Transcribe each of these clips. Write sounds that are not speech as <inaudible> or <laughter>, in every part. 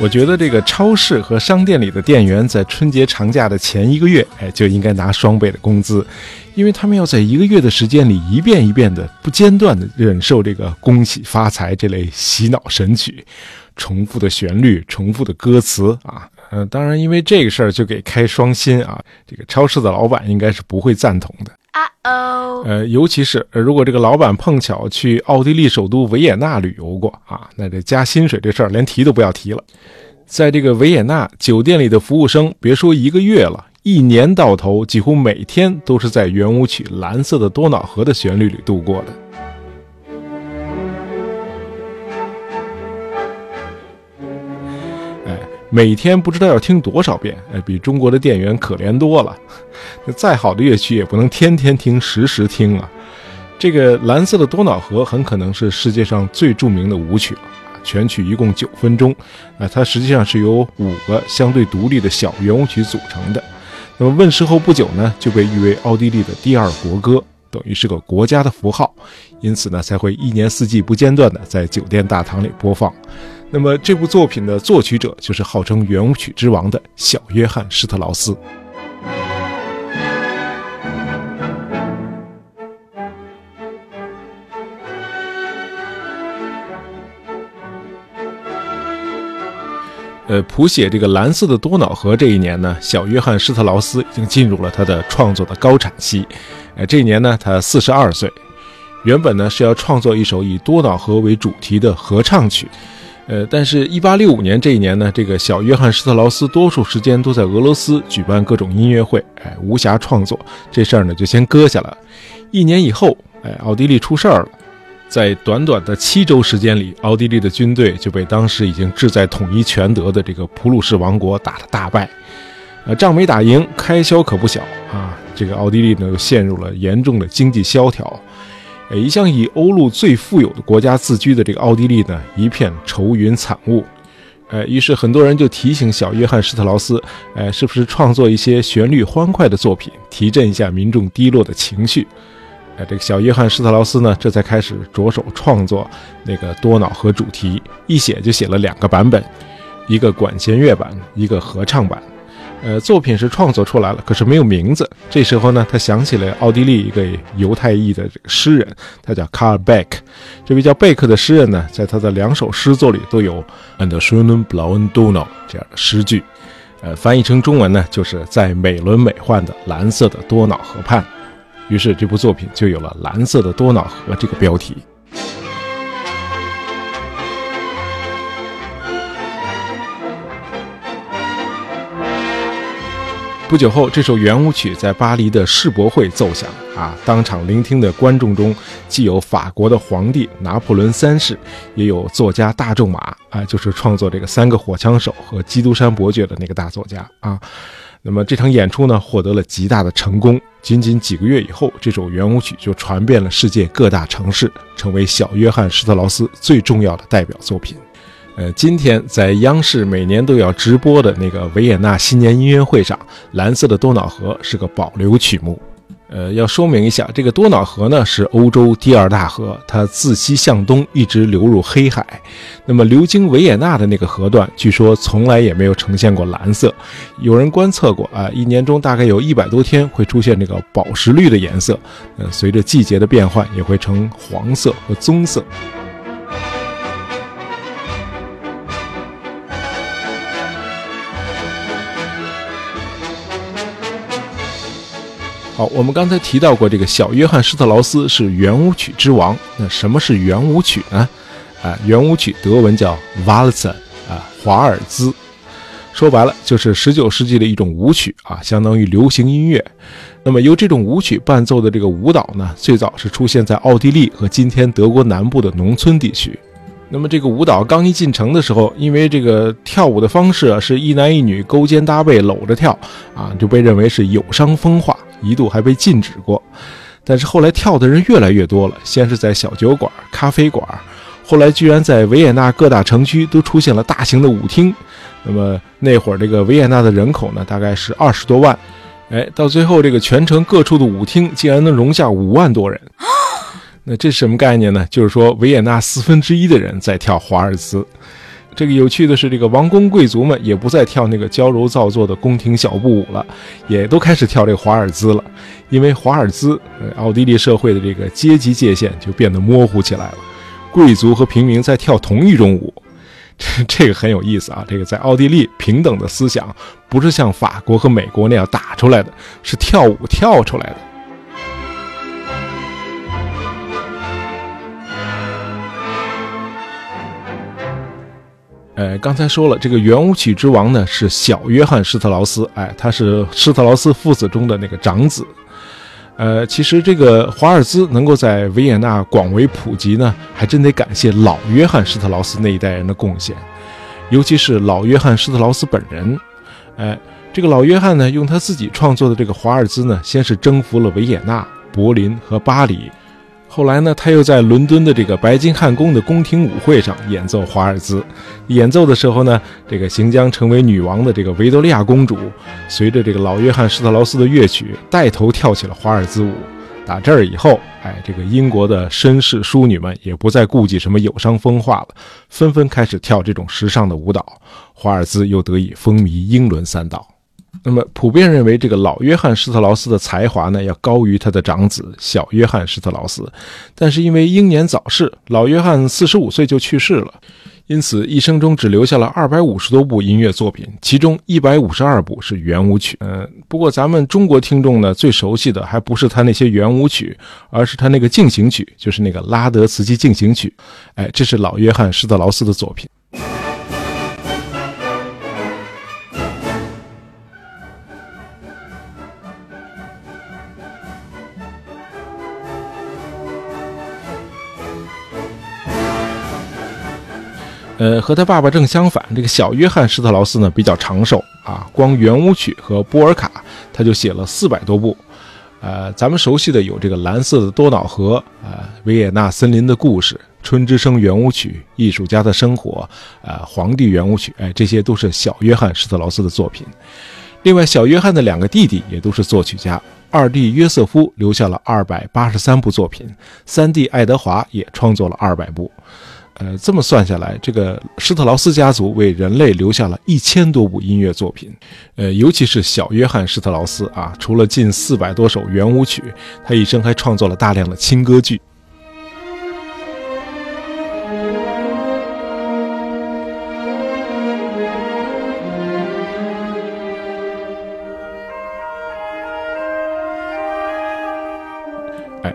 我觉得这个超市和商店里的店员在春节长假的前一个月，哎，就应该拿双倍的工资，因为他们要在一个月的时间里一遍一遍的不间断的忍受这个“恭喜发财”这类洗脑神曲，重复的旋律、重复的歌词啊，嗯，当然因为这个事儿就给开双薪啊，这个超市的老板应该是不会赞同的。啊哦，呃，尤其是如果这个老板碰巧去奥地利首都维也纳旅游过啊，那这加薪水这事儿连提都不要提了。在这个维也纳酒店里的服务生，别说一个月了，一年到头几乎每天都是在圆舞曲《蓝色的多瑙河》的旋律里度过的。每天不知道要听多少遍，哎，比中国的店员可怜多了。那 <laughs> 再好的乐曲也不能天天听、时时听啊。这个《蓝色的多瑙河》很可能是世界上最著名的舞曲了全曲一共九分钟，啊，它实际上是由五个相对独立的小圆舞曲组成的。那么问世后不久呢，就被誉为奥地利的第二国歌，等于是个国家的符号，因此呢，才会一年四季不间断的在酒店大堂里播放。那么这部作品的作曲者就是号称圆舞曲之王的小约翰施特劳斯。呃，谱写这个《蓝色的多瑙河》这一年呢，小约翰施特劳斯已经进入了他的创作的高产期。呃，这一年呢，他四十二岁。原本呢是要创作一首以多瑙河为主题的合唱曲。呃，但是，一八六五年这一年呢，这个小约翰施特劳斯多数时间都在俄罗斯举办各种音乐会，哎，无暇创作，这事儿呢就先搁下了。一年以后，哎，奥地利出事儿了，在短短的七周时间里，奥地利的军队就被当时已经志在统一全德的这个普鲁士王国打得大败，呃，仗没打赢，开销可不小啊。这个奥地利呢又陷入了严重的经济萧条。一向以欧陆最富有的国家自居的这个奥地利呢，一片愁云惨雾。呃，于是很多人就提醒小约翰施特劳斯，呃，是不是创作一些旋律欢快的作品，提振一下民众低落的情绪？呃，这个小约翰施特劳斯呢，这才开始着手创作那个多瑙河主题，一写就写了两个版本，一个管弦乐版，一个合唱版。呃，作品是创作出来了，可是没有名字。这时候呢，他想起了奥地利一个犹太裔的这个诗人，他叫卡尔贝克。这位叫贝克的诗人呢，在他的两首诗作里都有 “and schönen blauen Donau” 这样的诗句。呃，翻译成中文呢，就是在美轮美奂的蓝色的多瑙河畔。于是这部作品就有了“蓝色的多瑙河”这个标题。不久后，这首圆舞曲在巴黎的世博会奏响啊！当场聆听的观众中，既有法国的皇帝拿破仑三世，也有作家大仲马啊，就是创作这个《三个火枪手》和《基督山伯爵》的那个大作家啊。那么这场演出呢，获得了极大的成功。仅仅几个月以后，这首圆舞曲就传遍了世界各大城市，成为小约翰施特劳斯最重要的代表作品。呃，今天在央视每年都要直播的那个维也纳新年音乐会上，《蓝色的多瑙河》是个保留曲目。呃，要说明一下，这个多瑙河呢是欧洲第二大河，它自西向东一直流入黑海。那么流经维也纳的那个河段，据说从来也没有呈现过蓝色。有人观测过啊，一年中大概有一百多天会出现这个宝石绿的颜色。呃，随着季节的变换，也会呈黄色和棕色。好，我们刚才提到过，这个小约翰施特劳斯是圆舞曲之王。那什么是圆舞曲呢？啊，圆舞曲德文叫 Waltz，啊，华尔兹。说白了就是19世纪的一种舞曲啊，相当于流行音乐。那么由这种舞曲伴奏的这个舞蹈呢，最早是出现在奥地利和今天德国南部的农村地区。那么这个舞蹈刚一进城的时候，因为这个跳舞的方式啊是一男一女勾肩搭背搂着跳啊，就被认为是有伤风化。一度还被禁止过，但是后来跳的人越来越多了。先是在小酒馆、咖啡馆，后来居然在维也纳各大城区都出现了大型的舞厅。那么那会儿这个维也纳的人口呢，大概是二十多万。哎，到最后这个全城各处的舞厅竟然能容下五万多人。<gasps> 那这什么概念呢？就是说维也纳四分之一的人在跳华尔兹。这个有趣的是，这个王公贵族们也不再跳那个娇柔造作的宫廷小步舞了，也都开始跳这个华尔兹了。因为华尔兹，奥地利社会的这个阶级界限就变得模糊起来了，贵族和平民在跳同一种舞。<laughs> 这个很有意思啊！这个在奥地利，平等的思想不是像法国和美国那样打出来的，是跳舞跳出来的。呃，刚才说了，这个圆舞曲之王呢是小约翰施特劳斯，哎，他是施特劳斯父子中的那个长子。呃，其实这个华尔兹能够在维也纳广为普及呢，还真得感谢老约翰施特劳斯那一代人的贡献，尤其是老约翰施特劳斯本人。哎，这个老约翰呢，用他自己创作的这个华尔兹呢，先是征服了维也纳、柏林和巴黎。后来呢，他又在伦敦的这个白金汉宫的宫廷舞会上演奏华尔兹。演奏的时候呢，这个行将成为女王的这个维多利亚公主，随着这个老约翰施特劳斯的乐曲，带头跳起了华尔兹舞。打这儿以后，哎，这个英国的绅士淑女们也不再顾忌什么有伤风化了，纷纷开始跳这种时尚的舞蹈。华尔兹又得以风靡英伦三岛。那么，普遍认为这个老约翰施特劳斯的才华呢，要高于他的长子小约翰施特劳斯。但是因为英年早逝，老约翰四十五岁就去世了，因此一生中只留下了二百五十多部音乐作品，其中一百五十二部是圆舞曲。嗯，不过咱们中国听众呢，最熟悉的还不是他那些圆舞曲，而是他那个进行曲，就是那个拉德茨基进行曲。哎，这是老约翰施特劳斯的作品。呃，和他爸爸正相反，这个小约翰施特劳斯呢比较长寿啊，光圆舞曲和波尔卡他就写了四百多部。呃，咱们熟悉的有这个蓝色的多瑙河啊，维也纳森林的故事，春之声圆舞曲，艺术家的生活，呃，皇帝圆舞曲，哎，这些都是小约翰施特劳斯的作品。另外，小约翰的两个弟弟也都是作曲家，二弟约瑟夫留下了二百八十三部作品，三弟爱德华也创作了二百部。呃，这么算下来，这个施特劳斯家族为人类留下了一千多部音乐作品。呃，尤其是小约翰施特劳斯啊，除了近四百多首圆舞曲，他一生还创作了大量的轻歌剧。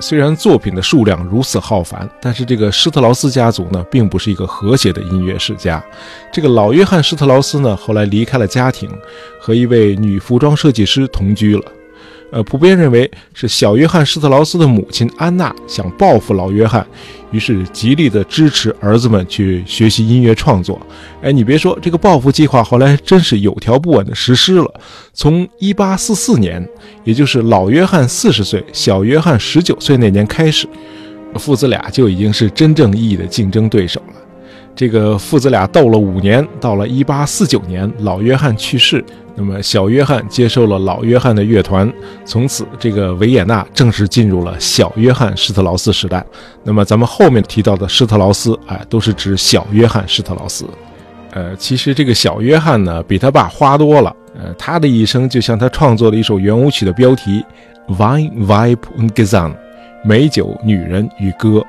虽然作品的数量如此浩繁，但是这个施特劳斯家族呢，并不是一个和谐的音乐世家。这个老约翰施特劳斯呢，后来离开了家庭，和一位女服装设计师同居了。呃，普遍认为是小约翰施特劳斯的母亲安娜想报复老约翰，于是极力的支持儿子们去学习音乐创作。哎，你别说，这个报复计划后来真是有条不紊的实施了。从1844年，也就是老约翰四十岁，小约翰十九岁那年开始，父子俩就已经是真正意义的竞争对手了。这个父子俩斗了五年，到了1849年，老约翰去世。那么，小约翰接受了老约翰的乐团，从此这个维也纳正式进入了小约翰施特劳斯时代。那么，咱们后面提到的施特劳斯，哎，都是指小约翰施特劳斯。呃，其实这个小约翰呢，比他爸花多了。呃，他的一生就像他创作的一首圆舞曲的标题：Wine, Vibe und Gesang，美酒、女人与歌。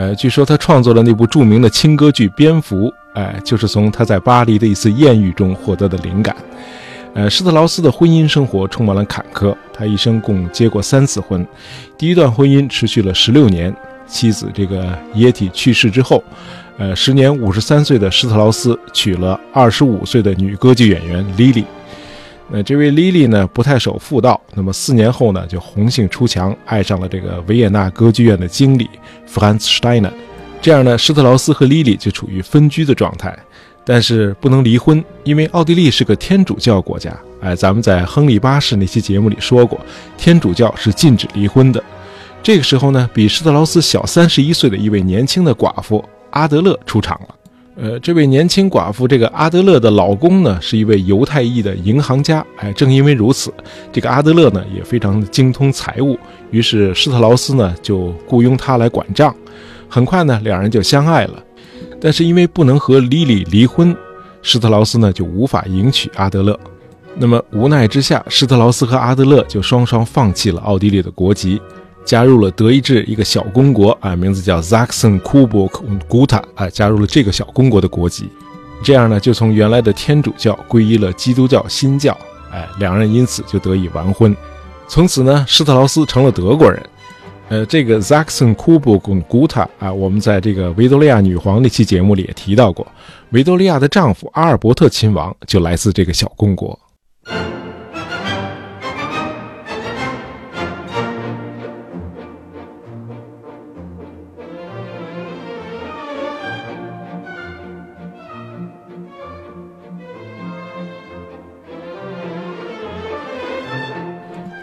呃，据说他创作了那部著名的轻歌剧《蝙蝠》，哎，就是从他在巴黎的一次艳遇中获得的灵感。呃，施特劳斯的婚姻生活充满了坎坷。他一生共结过三次婚，第一段婚姻持续了十六年。妻子这个耶体去世之后，呃，时年五十三岁的施特劳斯娶了二十五岁的女歌剧演员莉莉。那这位莉莉呢，不太守妇道。那么四年后呢，就红杏出墙，爱上了这个维也纳歌剧院的经理 Franz Steiner。这样呢，施特劳斯和莉莉就处于分居的状态。但是不能离婚，因为奥地利是个天主教国家。哎，咱们在亨利八世那期节目里说过，天主教是禁止离婚的。这个时候呢，比施特劳斯小三十一岁的一位年轻的寡妇阿德勒出场了。呃，这位年轻寡妇，这个阿德勒的老公呢，是一位犹太裔的银行家。哎，正因为如此，这个阿德勒呢也非常的精通财务，于是施特劳斯呢就雇佣他来管账。很快呢，两人就相爱了。但是因为不能和莉莉离婚，施特劳斯呢就无法迎娶阿德勒。那么无奈之下，施特劳斯和阿德勒就双双放弃了奥地利的国籍，加入了德意志一个小公国啊，名字叫 Sachsen-Coburg und Gotha 啊，加入了这个小公国的国籍。这样呢，就从原来的天主教皈依了基督教新教，哎，两人因此就得以完婚。从此呢，施特劳斯成了德国人。呃，这个 Saxon Coburg und Gotha 啊，我们在这个维多利亚女皇那期节目里也提到过，维多利亚的丈夫阿尔伯特亲王就来自这个小公国。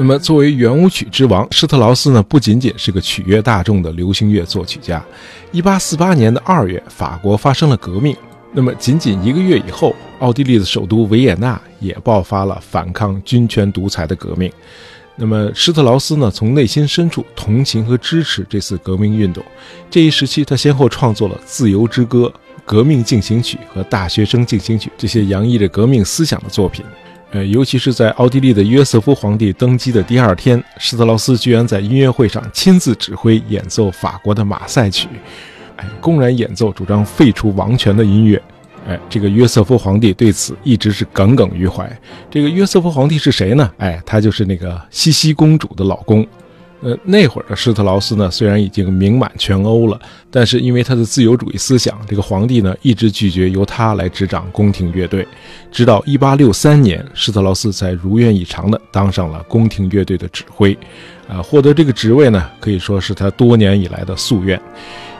那么，作为圆舞曲之王，施特劳斯呢，不仅仅是个取悦大众的流行乐作曲家。一八四八年的二月，法国发生了革命。那么，仅仅一个月以后，奥地利的首都维也纳也爆发了反抗军权独裁的革命。那么，施特劳斯呢，从内心深处同情和支持这次革命运动。这一时期，他先后创作了《自由之歌》《革命进行曲》和《大学生进行曲》这些洋溢着革命思想的作品。呃，尤其是在奥地利的约瑟夫皇帝登基的第二天，施特劳斯居然在音乐会上亲自指挥演奏法国的马赛曲，哎，公然演奏主张废除王权的音乐，哎，这个约瑟夫皇帝对此一直是耿耿于怀。这个约瑟夫皇帝是谁呢？哎，他就是那个茜茜公主的老公。呃，那会儿的施特劳斯呢，虽然已经名满全欧了，但是因为他的自由主义思想，这个皇帝呢一直拒绝由他来执掌宫廷乐队。直到1863年，施特劳斯才如愿以偿地当上了宫廷乐队的指挥。啊，获得这个职位呢，可以说是他多年以来的夙愿，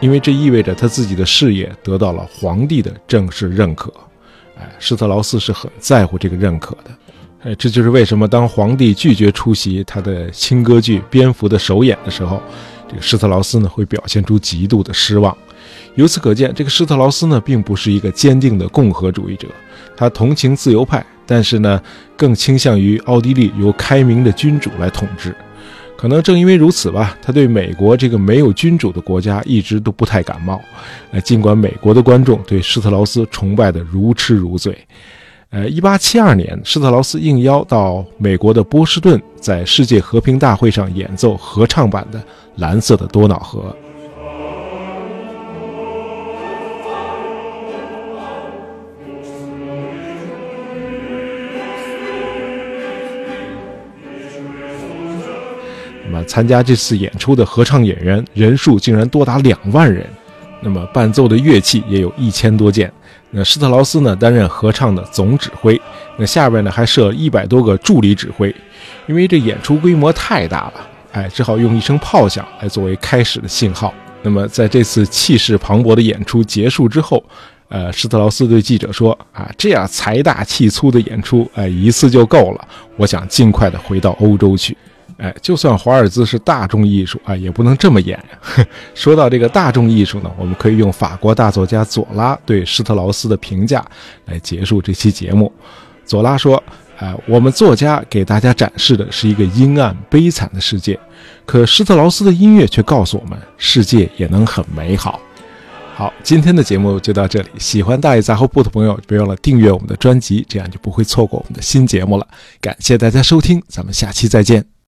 因为这意味着他自己的事业得到了皇帝的正式认可。哎，施特劳斯是很在乎这个认可的。哎，这就是为什么当皇帝拒绝出席他的新歌剧《蝙蝠》的首演的时候，这个施特劳斯呢会表现出极度的失望。由此可见，这个施特劳斯呢并不是一个坚定的共和主义者，他同情自由派，但是呢更倾向于奥地利由开明的君主来统治。可能正因为如此吧，他对美国这个没有君主的国家一直都不太感冒。呃，尽管美国的观众对施特劳斯崇拜的如痴如醉。呃，一八七二年，施特劳斯应邀到美国的波士顿，在世界和平大会上演奏合唱版的《蓝色的多瑙河》。那么，参加这次演出的合唱演员人数竟然多达两万人，那么伴奏的乐器也有一千多件。那施特劳斯呢担任合唱的总指挥，那下边呢还设一百多个助理指挥，因为这演出规模太大了，哎，只好用一声炮响来作为开始的信号。那么在这次气势磅礴的演出结束之后，呃，施特劳斯对记者说：“啊，这样财大气粗的演出，哎，一次就够了，我想尽快的回到欧洲去。”哎，就算华尔兹是大众艺术啊，也不能这么演。<laughs> 说到这个大众艺术呢，我们可以用法国大作家左拉对施特劳斯的评价来结束这期节目。左拉说：“哎，我们作家给大家展示的是一个阴暗悲惨的世界，可施特劳斯的音乐却告诉我们，世界也能很美好。”好，今天的节目就到这里。喜欢大爷杂货铺的朋友，别忘了订阅我们的专辑，这样就不会错过我们的新节目了。感谢大家收听，咱们下期再见。